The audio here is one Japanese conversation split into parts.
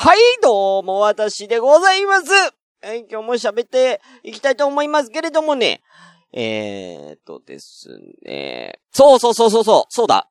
はい、どうも、私でございます。え今日も喋っていきたいと思いますけれどもね。えー、っとですね。そうそうそうそうそう、そうだ。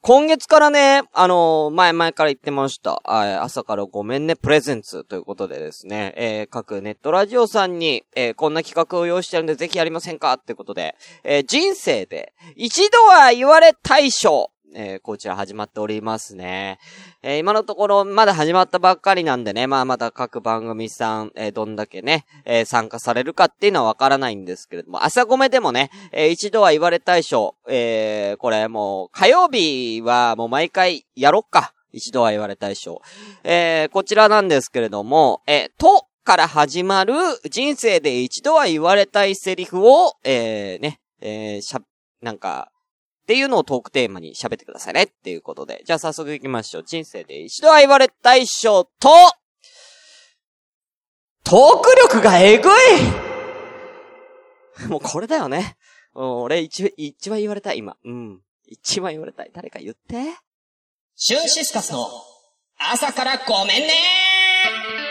今月からね、あのー、前々から言ってました。朝からごめんね、プレゼンツということでですね、えー、各ネットラジオさんに、えー、こんな企画を用意してるんでぜひやりませんか？ってことで、えー、人生で一度は言われ大賞えー、こちら始まっておりますね。えー、今のところまだ始まったばっかりなんでね、まあまだ各番組さん、えー、どんだけね、え参加されるかっていうのはわからないんですけれども、朝ごめでもね、え一度は言われたい賞、えこれもう火曜日はもう毎回やろっか。一度は言われたい賞。えこちらなんですけれども、えと、から始まる人生で一度は言われたいセリフを、えね、えしゃ、なんか、っていうのをトークテーマに喋ってくださいねっていうことで。じゃあ早速行きましょう。人生で一度は言われたい賞と、トーク力がえぐいもうこれだよね。俺一、一番言われたい、今。うん。一番言われたい。誰か言って。シュンシスカスの朝からごめんねー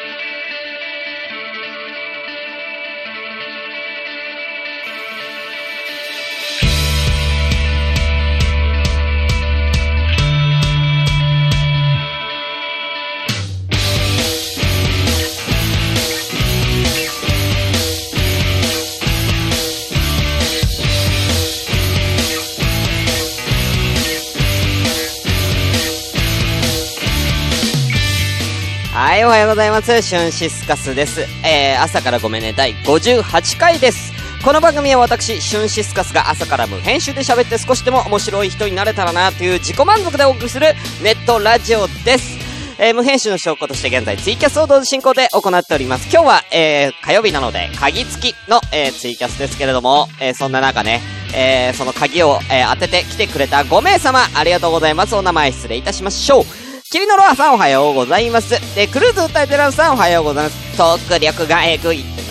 はい、おはようございます。シュンシスカスです。えー、朝からごめんね、第58回です。この番組は私、シュンシスカスが朝から無編集で喋って少しでも面白い人になれたらなという自己満足でお送りするネットラジオです。えー、無編集の証拠として現在ツイキャスを同時進行で行っております。今日は、えー、火曜日なので、鍵付きの、えー、ツイキャスですけれども、えー、そんな中ね、えー、その鍵を、えー、当ててきてくれた5名様、ありがとうございます。お名前失礼いたしましょう。キリノロアさんおはようございます。で、クルーズ歌えてるさんおはようございます。トーク力がえぐいって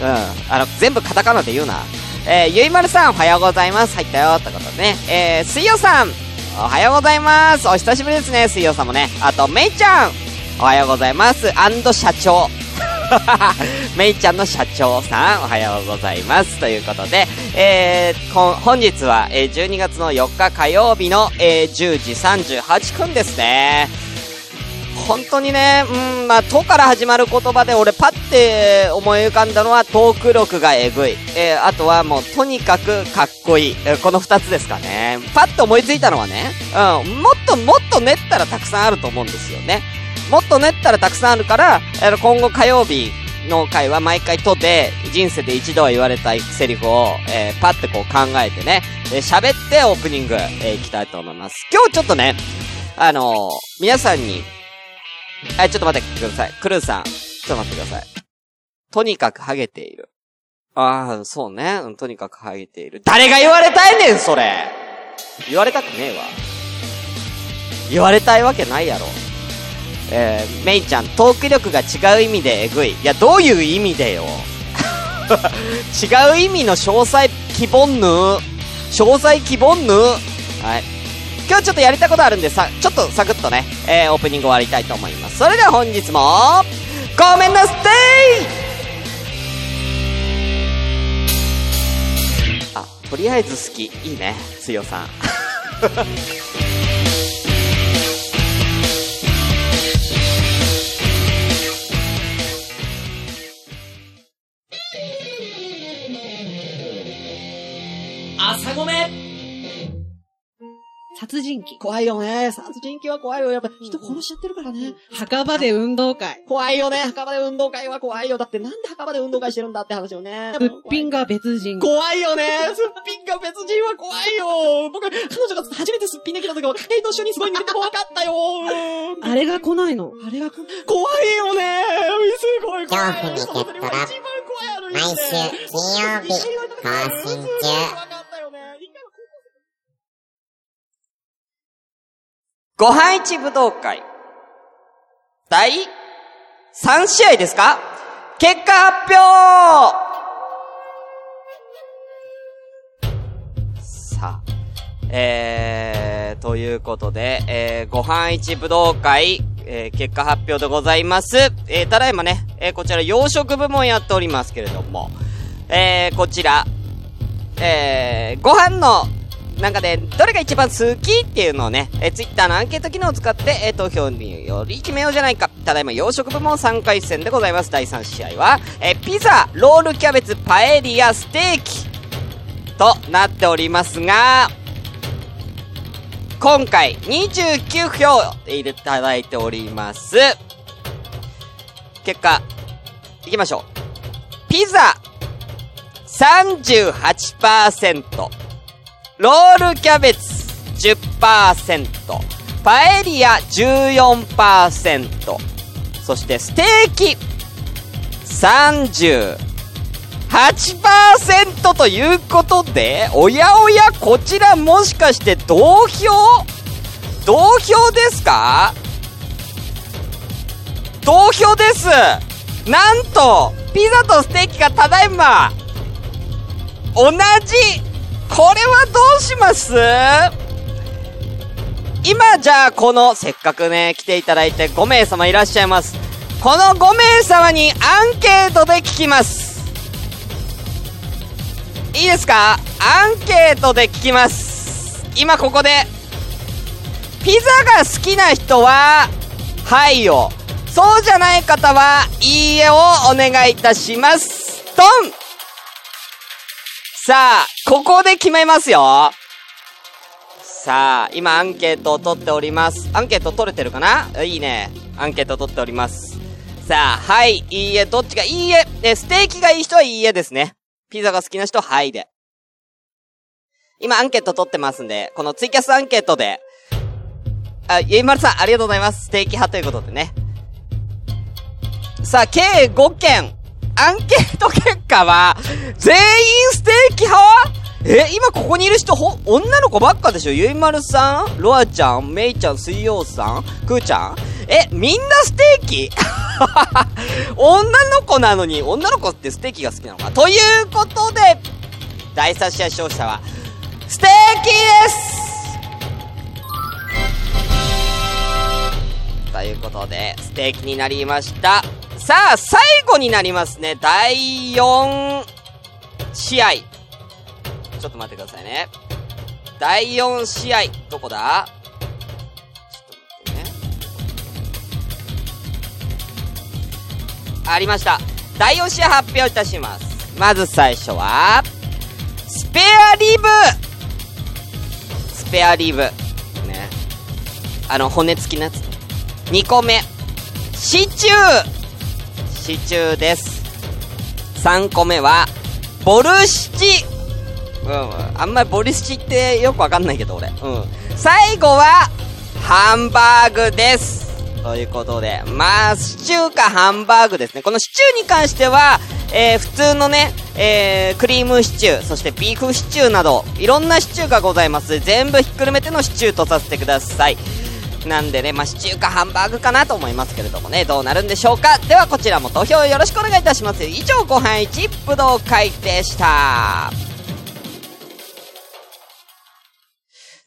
な。うん。あの、全部カタカナで言うな。えー、ゆいまるさんおはようございます。入ったよってことね。えー、水曜さんおはようございます。お久しぶりですね、水曜さんもね。あと、めいちゃんおはようございます。アンド社長。めいちゃんの社長さん、おはようございます。ということで、えー、本日は、えー、12月の4日火曜日の、えー、10時38分ですね。本当にね、うん、まあ、とから始まる言葉で俺パッて思い浮かんだのはトーク力がえぐい。えー、あとはもうとにかくかっこいい。えー、この二つですかね。パッと思いついたのはね、うん、もっともっと練ったらたくさんあると思うんですよね。もっと練ったらたくさんあるから、あの、今後火曜日の回は毎回とで、人生で一度は言われたいセリフを、えー、パッてこう考えてね、えー、喋ってオープニング、えー、いきたいと思います。今日ちょっとね、あのー、皆さんに、はい、ちょっと待ってください。クルーさん、ちょっと待ってください。とにかくハゲている。ああ、そうね。とにかくハゲている。誰が言われたいねん、それ言われたくねえわ。言われたいわけないやろ。えー、メイちゃん、トーク力が違う意味でえぐい。いや、どういう意味でよ。違う意味の詳細希望ぬ？詳細希望ぬ？はい。今日ちょっとやりたいことあるんでさ、ちょっとサクッとね、えー、オープニング終わりたいと思います。それでは本日も、ごめんなさいあ、とりあえず好き。いいね、強さん。殺人鬼。怖いよね。殺人鬼は怖いよ。やっぱ人殺しちゃってるからね。墓場で運動会。怖いよね。墓場で運動会は怖いよ。だってなんで墓場で運動会してるんだって話よね。すっぴんが別人。怖いよね。すっぴんが別人は怖いよ。僕、彼女が初めてすっぴんできた時は、ヘイト一緒にすごい見てて怖かったよ。あれが来ないの？あれが来怖いよね。すごい怖い。恐怖にゲットラ毎週金曜日更新中。ご飯市武道会。第3試合ですか？結果発表さあ、えー、ということで、えー、ご飯市武道会、えー、結果発表でございます。えー、ただいまね、えー、こちら洋食部門やっておりますけれども、えー、こちら、えー、ご飯の中で、どれが一番好きっていうのをね、えー、ツイッターのアンケート機能を使って、えー、投票により決めようじゃないか。ただいま洋食部門3回戦でございます。第3試合は、えー、ピザ、ロールキャベツ、パエリア、ステーキ、となっておりますが、今回29票いただいております。結果、いきましょう。ピザ、38%。ロールキャベツ、10%。パエリア、14%。そしてステーキ、38%ということで、おやおや、こちらもしかして同票？同票ですか？同票ですなんと、ピザとステーキがただいま、同じこれはどうします？今じゃあこの、せっかくね、来ていただいて5名様いらっしゃいます。この5名様にアンケートで聞きます。いいですか？アンケートで聞きます。今ここで、ピザが好きな人は、はいを。そうじゃない方は、いいえをお願いいたします。ドンさあ、ここで決めますよ。さあ、今アンケートを取っております。アンケート取れてるかな？いいね。アンケート取っております。さあ、はい、いいえ、どっちがいいえ？で、ステーキがいい人はいいえですね。ピザが好きな人ははいで。今アンケート取ってますんで、このツイキャスアンケートで、あ、ゆいまるさん、ありがとうございます。ステーキ派ということでね。さあ、計5件。アンケート結果は、全員ステーキ派？え、今ここにいる人、ほ、女の子ばっかでしょ？ゆいまるさん？ロアちゃん？メイちゃん？水曜さん？くーちゃん？え、みんなステーキ？女の子なのに、女の子ってステーキが好きなのか？ということで、第3試合勝者は、ステーキです！ということで、ステーキになりました。さあ、最後になりますね。第4試合。ちょっと待ってくださいね。第4試合、どこだ？ありました。第4試合発表いたします。まず最初は、スペアリブスペアリブ。ね。あの、骨付きのやつ。2個目、シチューシチューです。3個目は、ボルシチうん、あんまりボルシチってよくわかんないけど、俺。うん。最後は、ハンバーグです。ということで、まあ、シチューかハンバーグですね。このシチューに関しては、えー、普通のね、えー、クリームシチュー、そしてビーフシチューなど、いろんなシチューがございます。全部ひっくるめてのシチューとさせてください。なんでね、まあ、シチューかハンバーグかなと思いますけれどもね、どうなるんでしょうか。では、こちらも投票よろしくお願いいたします。以上、ご飯一武道会でした。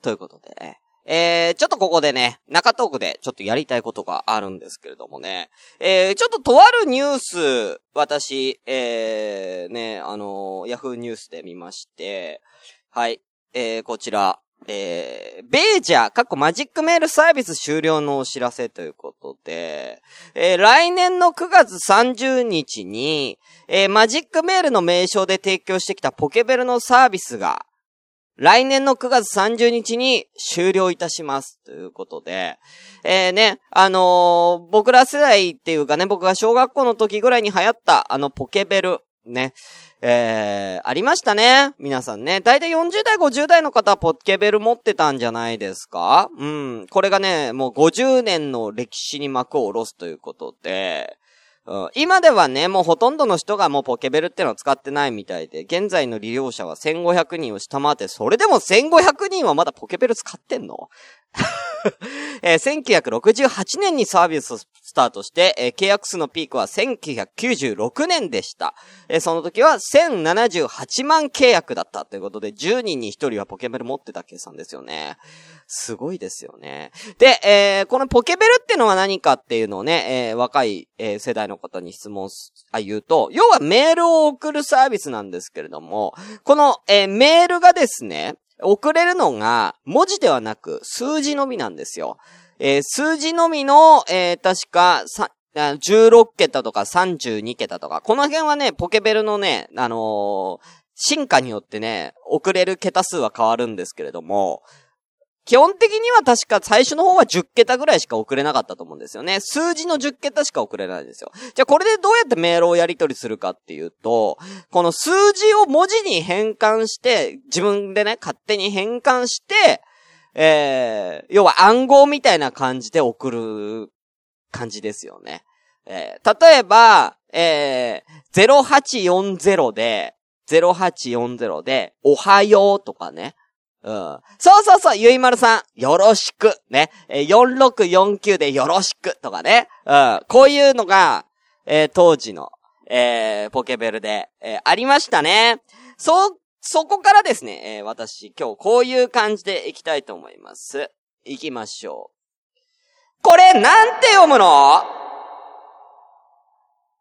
ということでね、えー、ちょっとここでね、中トークでちょっとやりたいことがあるんですけれどもね、えー、ちょっととあるニュース、私、えー、ね、あのー、ヤフーニュースで見まして、はい、えー、こちら、えー、ベージャー、かっこマジックメールサービス終了のお知らせということで、えー、来年の9月30日に、えー、マジックメールの名称で提供してきたポケベルのサービスが、来年の9月30日に終了いたします。ということで、えー、ね、あのー、僕ら世代っていうかね、僕が小学校の時ぐらいに流行ったあのポケベル、ね、えー、ありましたね。皆さんね。だいたい40代、50代の方はポケベル持ってたんじゃないですか？うん。これがね、もう50年の歴史に幕を下ろすということで、うん、今ではね、もうほとんどの人がもうポケベルってのを使ってないみたいで、現在の利用者は1500人を下回って、それでも1500人はまだポケベル使ってんの？えー1968年にサービスをスタートして、えー契約数のピークは1996年でした。えーその時は1078万契約だったということで、10人に1人はポケベル持ってた計算ですよね。すごいですよね。で、えーこのポケベルってのは何かっていうのをね、えー若い、えー世代の方に質問す、あ、言うと、要はメールを送るサービスなんですけれども、この、えーメールがですね、遅れるのが文字ではなく数字のみなんですよ。えー数字のみの、えー確か、16桁とか32桁とか、この辺はね、ポケベルのね、あのー進化によってね、遅れる桁数は変わるんですけれども、基本的には確か最初の方は10桁ぐらいしか送れなかったと思うんですよね。数字の10桁しか送れないんですよ。じゃあこれでどうやってメールをやり取りするかっていうと、この数字を文字に変換して、自分でね、勝手に変換して、えー、要は暗号みたいな感じで送る感じですよね。えー、例えば、えー、0840で、0840で、おはようとかね。うん。そうそうそう、ゆいまるさん、よろしく。ね。えー、4649でよろしく。とかね。うん。こういうのが、えー当時の、えーポケベルで、えーありましたね。そ、そこからですね、えー私、今日こういう感じでいきたいと思います。いきましょう。これ、なんて読むの？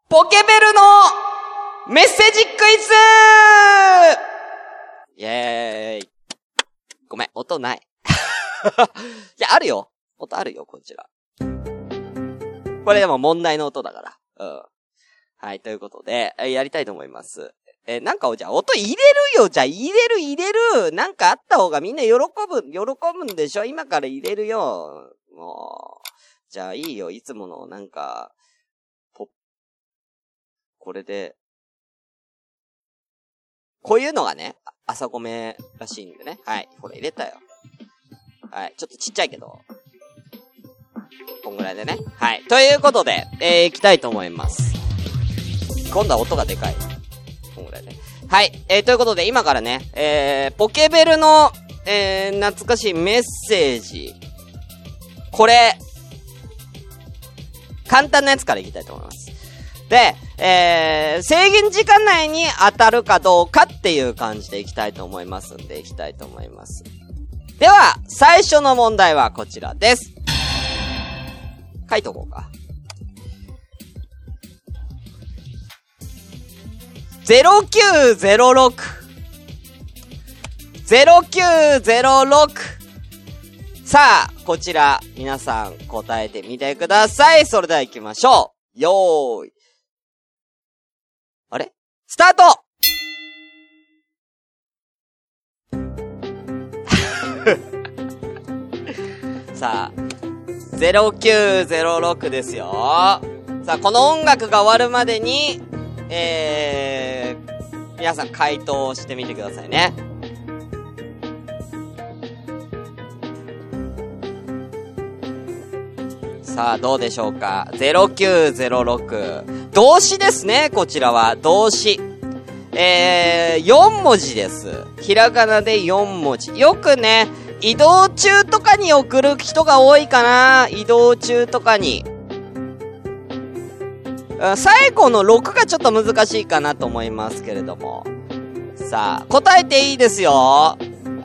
ポケベルのメッセージクイズイェーイ。音ない。いや、あるよ。音あるよ、こちら。これでも問題の音だから。うん。はい、ということで、やりたいと思います。えなんか、じゃあ、音入れるよじゃあ、入れる、入れるなんかあった方がみんな喜ぶ、喜ぶんでしょ？今から入れるよ。もう。じゃあ、いいよ。いつもの、なんか、ポッ、これで、こういうのがね、朝ごめらしいんでね。はい。これ入れたよ。はい。ちょっとちっちゃいけど。こんぐらいでね。はい。ということで、えー、行きたいと思います。今度は音がでかい。こんぐらいね。はい。えー、ということで、今からね、えー、ポケベルの、えー、懐かしいメッセージ。これ、簡単なやつからいきたいと思います。で、えー、制限時間内に当たるかどうかっていう感じでいきたいと思いますんで、いきたいと思います。では、最初の問題はこちらです。書いとこうか。0906 0906さあ、こちら、皆さん答えてみてください。それでは行きましょう。よーい。スタート さあ、0906ですよ。さあ、この音楽が終わるまでに、えー、皆さん回答してみてくださいね。さあ、どうでしょうか ?0906。動詞ですね、こちらは。動詞。えー、4文字です。ひらがなで4文字。よくね、移動中とかに送る人が多いかな移動中とかに。最後の6がちょっと難しいかなと思いますけれども。さあ、答えていいですよ。あ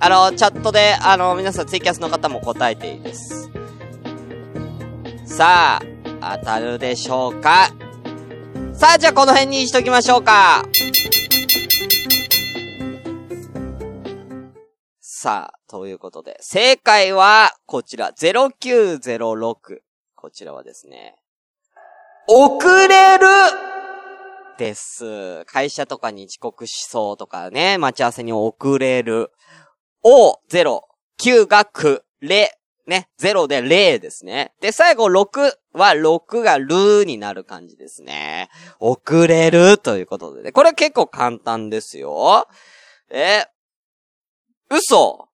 の、チャットで、あの、皆さんツイキャスの方も答えていいです。さあ、当たるでしょうか？さあ、じゃあこの辺にしときましょうか。さあ、ということで、正解は、こちら、0906。こちらはですね、遅れるです。会社とかに遅刻しそうとかね、待ち合わせに遅れる。お、0、9が9、れ、ね、0で0ですね。で、最後6は6がるになる感じですね。遅れるということでね。これ結構簡単ですよ。え、嘘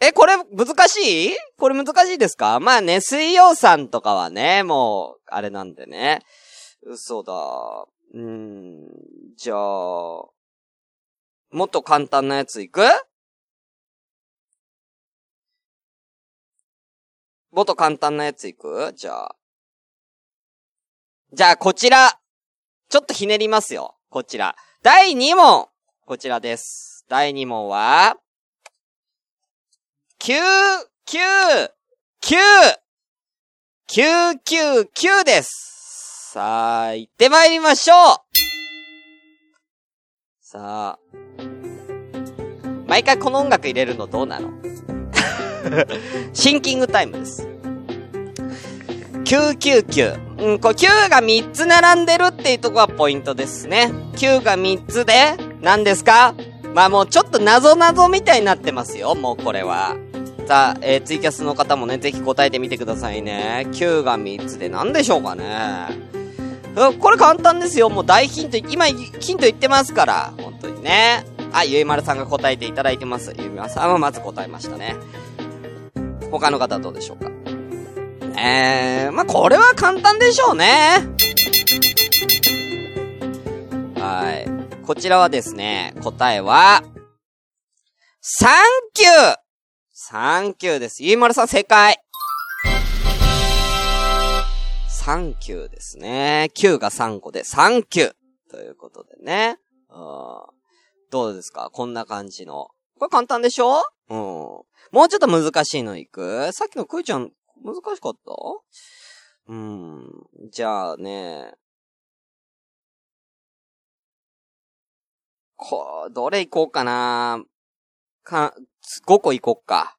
え、これ難しい？これ難しいですか？まあね、水曜さんとかはね、もう、あれなんでね。嘘だ。うーん、じゃあ、もっと簡単なやついく？もっと簡単なやついく？じゃあ。じゃあ、こちら。ちょっとひねりますよ。こちら。第2問。こちらです。第2問は、9、9、9、9、9、9です。さあ、行ってまいりましょうさあ。毎回この音楽入れるのどうなの？シンキングタイムです。999。うん、これ9が3つ並んでるっていうとこがポイントですね。9が3つで、何ですか？まあもうちょっと謎謎みたいになってますよ、もうこれは。さあ、えー、ツイキャスの方もね、ぜひ答えてみてくださいね。9が3つで何でしょうかね。これ簡単ですよ。もう大ヒント、今ヒント言ってますから。本当にね。あ、ゆいまるさんが答えていただいてます。ゆいまるさんはまず答えましたね。他の方どうでしょうか？えー、まあ、これは簡単でしょうね。はい。こちらはですね、答えは、サンキューサンキューです。ゆいまるさん正解サンキューですね。9が3個でサンキューということでね。どうですか？こんな感じの。これ簡単でしょ？うん。もうちょっと難しいのいく？さっきのクイちゃん、難しかった？うん。じゃあね。こ、どれ行こうかな？か、5個行こっか。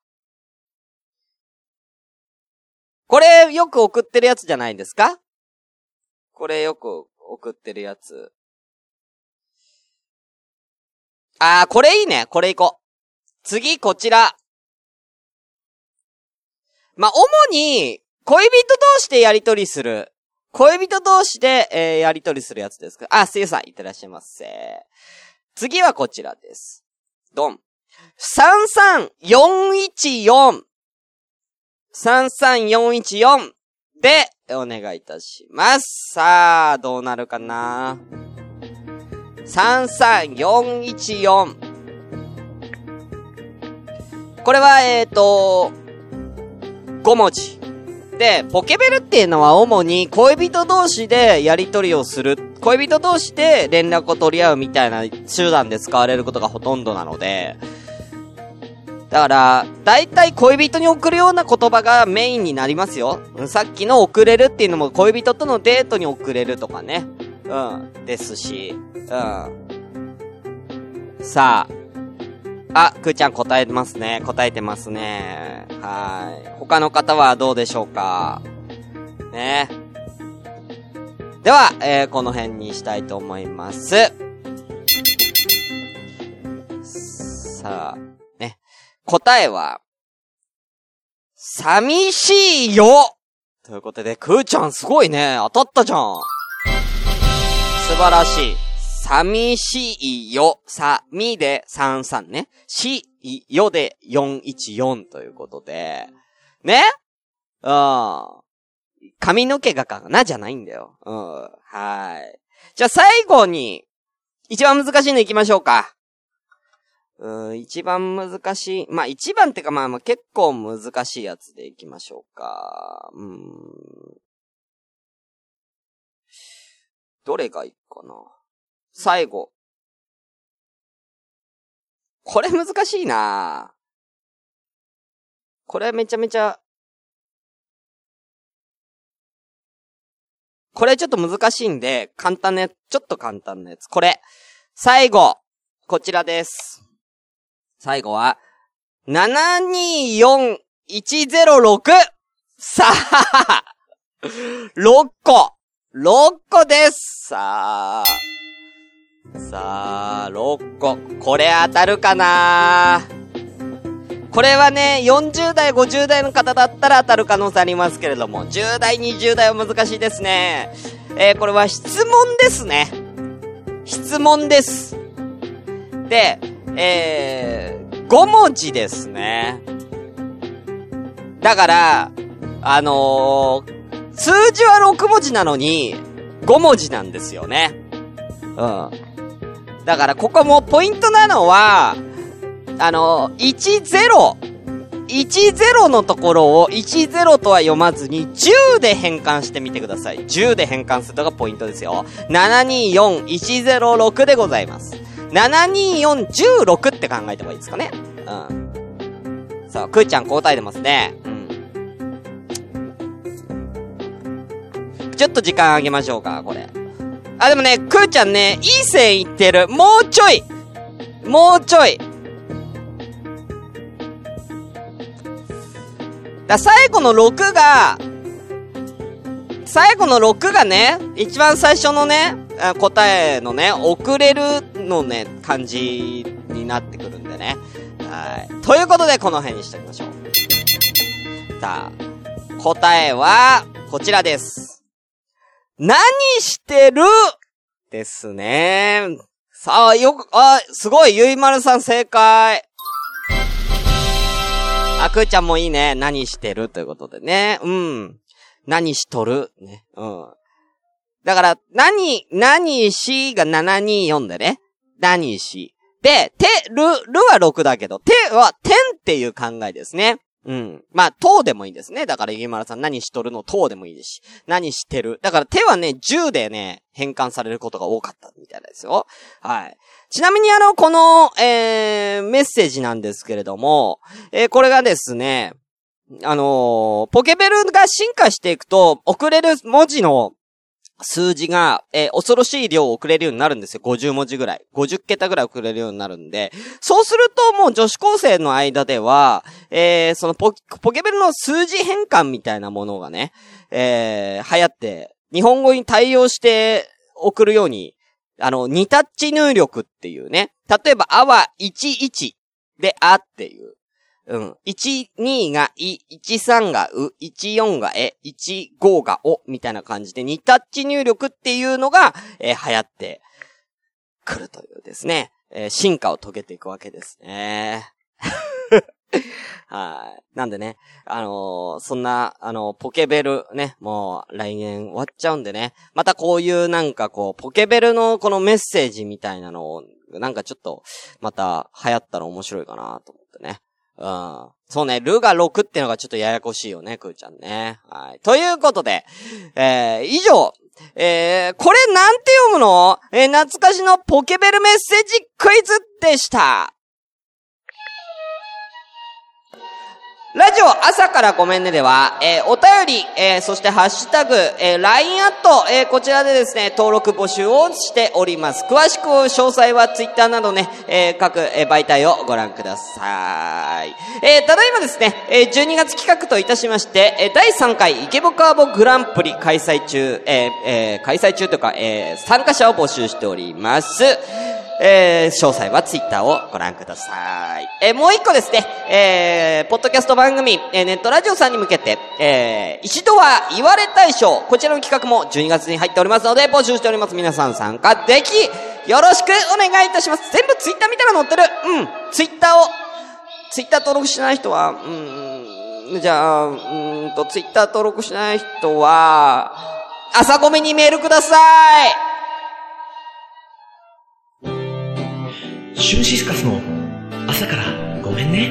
これよく送ってるやつじゃないですか？これよく送ってるやつ。あー、これいいね。これ行こう。次、こちら。まあ、主に、恋人同士でやりとりする。恋人同士で、えー、やりとりするやつですか？あ、せいさん、いってらっしゃいませ。次はこちらです。ドン。33414。33414で、お願いいたします。さあ、どうなるかな ?33414。これは、えっ、ー、と、5文字。で、ポケベルっていうのは主に恋人同士でやり取りをする。恋人同士で連絡を取り合うみたいな手段で使われることがほとんどなので、だから、だいたい恋人に送るような言葉がメインになりますよ。さっきの送れるっていうのも恋人とのデートに送れるとかね。うん。ですし。うん。さあ。あ、くーちゃん答えてますね。答えてますね。はい。他の方はどうでしょうか？ね。では、えー、この辺にしたいと思います。さあ、ね。答えは、寂しいよということで、くーちゃんすごいね。当たったじゃん。素晴らしい。寂しいよ。さ、みで33ね。し、いよで414ということで。ね？うん。髪の毛がかな？じゃないんだよ。うん。はい。じゃあ最後に、一番難しいの行きましょうか。うん、一番難しい。まあ一番ってかまあまあ結構難しいやつで行きましょうか。うん。どれがいいかな？最後。これ難しいなこれめちゃめちゃ、これちょっと難しいんで、簡単なやつ、ちょっと簡単なやつ。これ。最後。こちらです。最後は、724106! さあ !6 個 !6 個ですさあさあ、6個。これ当たるかな？これはね、40代、50代の方だったら当たる可能性ありますけれども、10代、20代は難しいですね。えー、これは質問ですね。質問です。で、えー、5文字ですね。だから、あのー、数字は6文字なのに、5文字なんですよね。うん。だから、ここもポイントなのは、あの、10、10のところを10とは読まずに10で変換してみてください。10で変換するのがポイントですよ。724106でございます。72416って考えた方がいいですかね。うん。さあ、くーちゃん交代でますね。うん。ちょっと時間あげましょうか、これ。あ、でもね、くーちゃんね、いい線いってる。もうちょいもうちょいだ最後の6が、最後の6がね、一番最初のね、答えのね、遅れるのね、感じになってくるんでね。はい。ということで、この辺にしておきましょう。さあ、答えは、こちらです。何してる？ですね。さあ、よく、あ、すごい、ゆいまるさん正解。あ、くーちゃんもいいね。何してる？ということでね。うん。何しとる？ね。うん。だから、何、何しが724でね。何し。で、て、る、るは6だけど、ては点っていう考えですね。うん。まあ、とでもいいですね。だから、ゆまらさん何しとるのとでもいいですし。何してるだから、手はね、10でね、変換されることが多かったみたいですよ。はい。ちなみにあの、この、えー、メッセージなんですけれども、えー、これがですね、あのー、ポケベルが進化していくと、送れる文字の数字が、えー、恐ろしい量を送れるようになるんですよ。50文字ぐらい。50桁ぐらい送れるようになるんで。そうするともう女子高生の間では、えー、そのポポケベルの数字変換みたいなものがね、えー、流行って、日本語に対応して送るように、あの、2タッチ入力っていうね。例えば、あは11であっていう。うん。1、2がい、13がう、14がえ、15がお、みたいな感じで、2タッチ入力っていうのが、えー、流行ってくるというですね、えー、進化を遂げていくわけですね。はい。なんでね、あのー、そんな、あのー、ポケベルね、もう来年終わっちゃうんでね、またこういうなんかこう、ポケベルのこのメッセージみたいなのを、なんかちょっと、また流行ったら面白いかなと思ってね。うん。そうね、ルが6ってのがちょっとややこしいよね、くーちゃんね。はい。ということで、えー、以上、えー、これなんて読むの？えー、懐かしのポケベルメッセージクイズでした。ラジオ朝からごめんねでは、えー、お便り、えー、そしてハッシュタグ、えー、LINE アット、えー、こちらでですね、登録募集をしております。詳しく詳細は Twitter などね、えー、各、えー、媒体をご覧ください。えー、ただいまですね、えー、12月企画といたしまして、えー、第3回イケボカーボグランプリ開催中、えー、えー、開催中というか、えー、参加者を募集しております。えー、詳細はツイッターをご覧ください。えー、もう一個ですね、えー、ポッドキャスト番組、えー、ネットラジオさんに向けて、えー、一度は言われたい賞、こちらの企画も12月に入っておりますので、募集しております。皆さん参加でき、よろしくお願いいたします。全部ツイッター見たら載ってる。うん、ツイッターを、ツイッター登録しない人は、うん、じゃあ、うんと、ツイッター登録しない人は、朝ごめにメールください。シュンシスカスの朝からごめんね。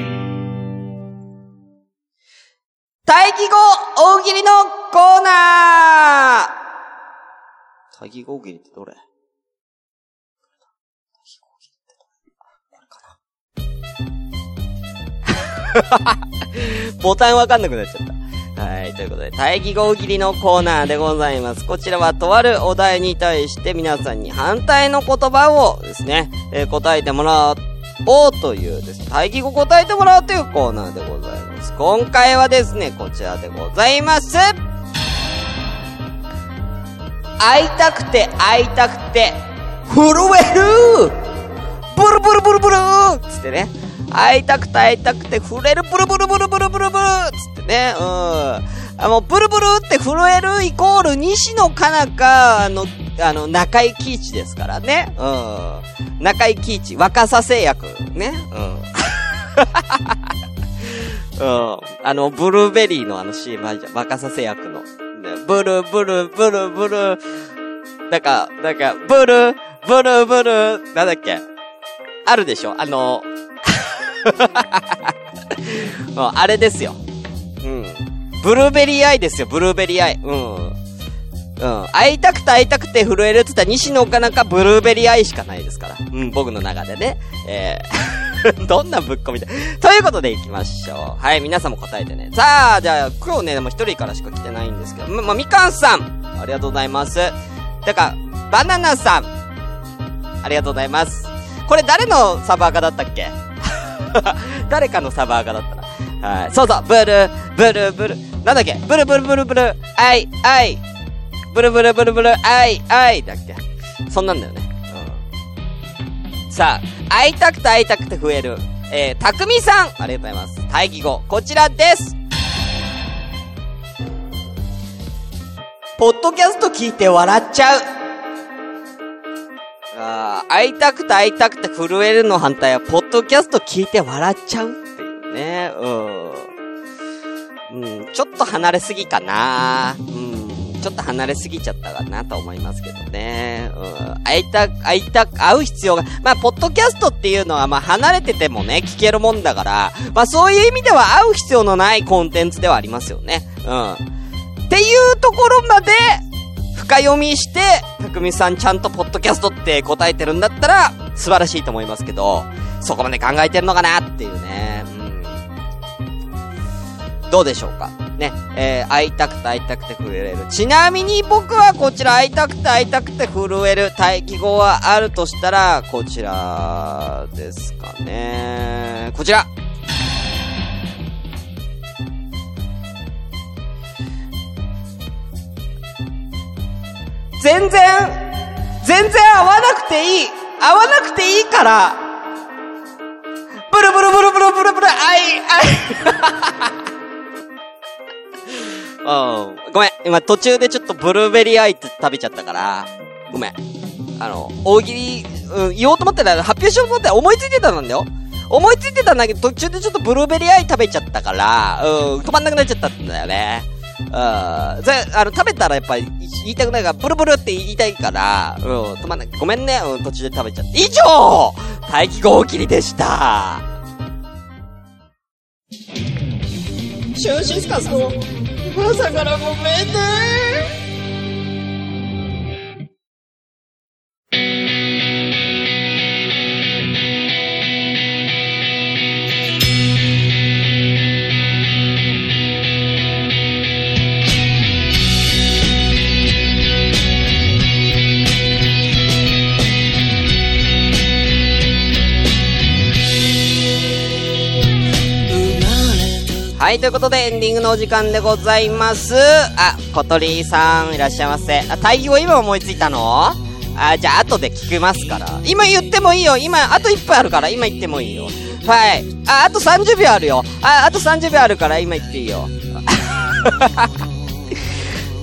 待機後大喜利のコーナー待機後大喜利ってどれ？ボタンわかんなくなっちゃった。はい、ということで、大義号切りのコーナーでございます。こちらはとあるお題に対して皆さんに反対の言葉をですね、えー、答えてもらおうというですね、大義語答えてもらおうというコーナーでございます。今回はですね、こちらでございます。会いたくて会いたくて、震えるブルブルブルブルつってね。会いたくて会いたくて触れるブルブルブルブルブルブルつってね、うん。あの、ブルブルって震えるイコール西野カナカの、あの、中井貴一ですからね。うん。中井貴一、若さ製薬。ね。うん。うん。あの、ブルーベリーのあの CM あるじゃん。若さ製薬の。ブルブルブルブル。なんか、なんか、ブル、ブルブル、なんだっけ？あるでしょ？あの、も う、あれですよ。うん。ブルーベリーアイですよ、ブルーベリーアイ。うん。うん。会いたくて会いたくて震えるって言ったら西野かなんかブルーベリーアイしかないですから。うん、僕の中でね。えー、どんなぶっ込みで。ということで行きましょう。はい、皆さんも答えてね。さあ、じゃあ、今日ね、もう一人からしか来てないんですけど、ま、まみかんさんありがとうございます。てか、バナナさんありがとうございます。これ誰のサバーガだったっけ？誰かのサバーガだったな。はい。そうそう、ブルー、ブルー、ブルー、なんだっけ？ブルブルブルブル、アイ、アイ、ブルブルブルブル、アイ、アイだっけ？そんなんだよね。うん。さあ、会いたくて会いたくて増える。えー、たくみさんありがとうございます。対義語、こちらですポッドキャスト聞いて笑っちゃう。会いたくて会いたくて震えるの反対は、ポッドキャスト聞いて笑っちゃうっていうね。うん。うん、ちょっと離れすぎかな。うん。ちょっと離れすぎちゃったかなと思いますけどね。うん。会いた、会いた、会う必要が、まあ、ポッドキャストっていうのは、まあ、離れててもね、聞けるもんだから、まあ、そういう意味では会う必要のないコンテンツではありますよね。うん。っていうところまで、深読みして、たくみさんちゃんとポッドキャストって答えてるんだったら、素晴らしいと思いますけど、そこまで考えてるのかなっていうね。うん。どうでしょうか？ね。えー、会いたくて会いたくて震える。ちなみに僕はこちら会いたくて会いたくて震える待機語はあるとしたら、こちらですかね。こちら。全然、全然会わなくていい。会わなくていいから、ブルブルブルブルブルブル、あい、あい。うん。ごめん。今途中でちょっとブルーベリーアイって食べちゃったから、ごめん。あの、大喜利、うん、言おうと思ってたら、発表しようと思って思いついてたんだよ。思いついてたんだけど、途中でちょっとブルーベリーアイ食べちゃったから、うん、止まんなくなっちゃったんだよね。あ。ぜ、あの、食べたらやっぱり言いたくないから、ブルブルって言いたいから、うん、止まんない。ごめんね、うん、途中で食べちゃって。以上待機号切りでしたシューシスカスの朝からごめんねはい、ということでエンディングのお時間でございます。あ、小鳥さんいらっしゃいませ。あ、対義語今思いついたの？あ、じゃあ後で聞きますから。今言ってもいいよ。今、あと1分あるから、今言ってもいいよ。はい。あ、あと30秒あるよ。あ、あと30秒あるから、今言っていいよ。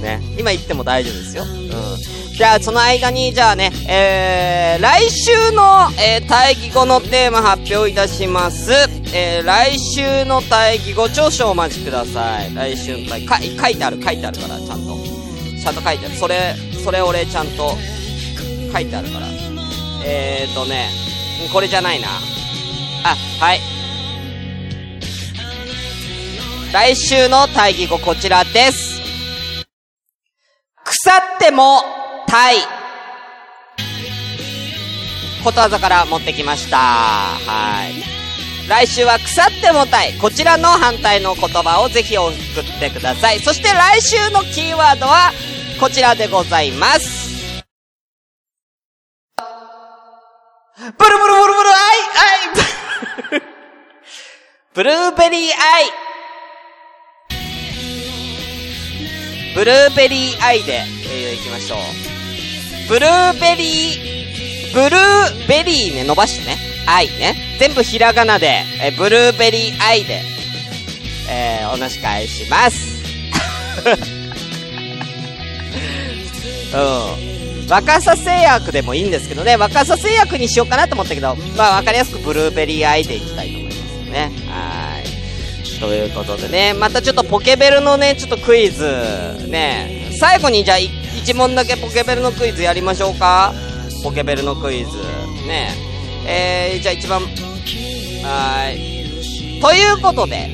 ね、今言っても大丈夫ですよ。うん。じゃあ、その間に、じゃあね、えー、来週の、えー、対義語のテーマ発表いたします。えー、来週の対義語、少々お待ちください。来週の対、か、書いてある、書いてあるから、ちゃんと。ちゃんと書いてある。それ、それ俺ちゃんと、書いてあるから。えーとね、これじゃないな。あ、はい。来週の対義語こちらです。腐っても、タイ。ことわざから持ってきました。はい。来週は腐ってもタイ。こちらの反対の言葉をぜひ送ってください。そして来週のキーワードは、こちらでございます。ブルブルブルブルアイアイ ブルーベリーアイブルーベリーアイで、えー、いきましょう。ブルーベリー、ブルーベリーね、伸ばしてね。アイね。全部ひらがなで、えブルーベリーアイで、えー、お話し返します。うん。若さ製薬でもいいんですけどね、若さ製薬にしようかなと思ったけど、まあわかりやすくブルーベリーアイでいきたいと思いますね。はい。ということでね、またちょっとポケベルのね、ちょっとクイズ、ね、最後にじゃあい一問だけポケベルのクイズやりましょうかポケベルのクイズ。ね。えー、じゃあ一番、はい。ということで、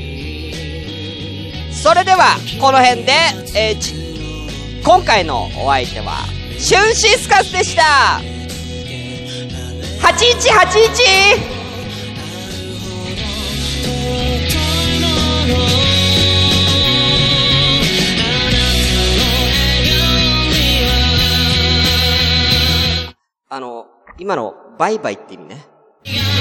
それでは、この辺で、えー、今回のお相手は、シュンシスカスでした !8181! あの、今の、Bay bay dinle.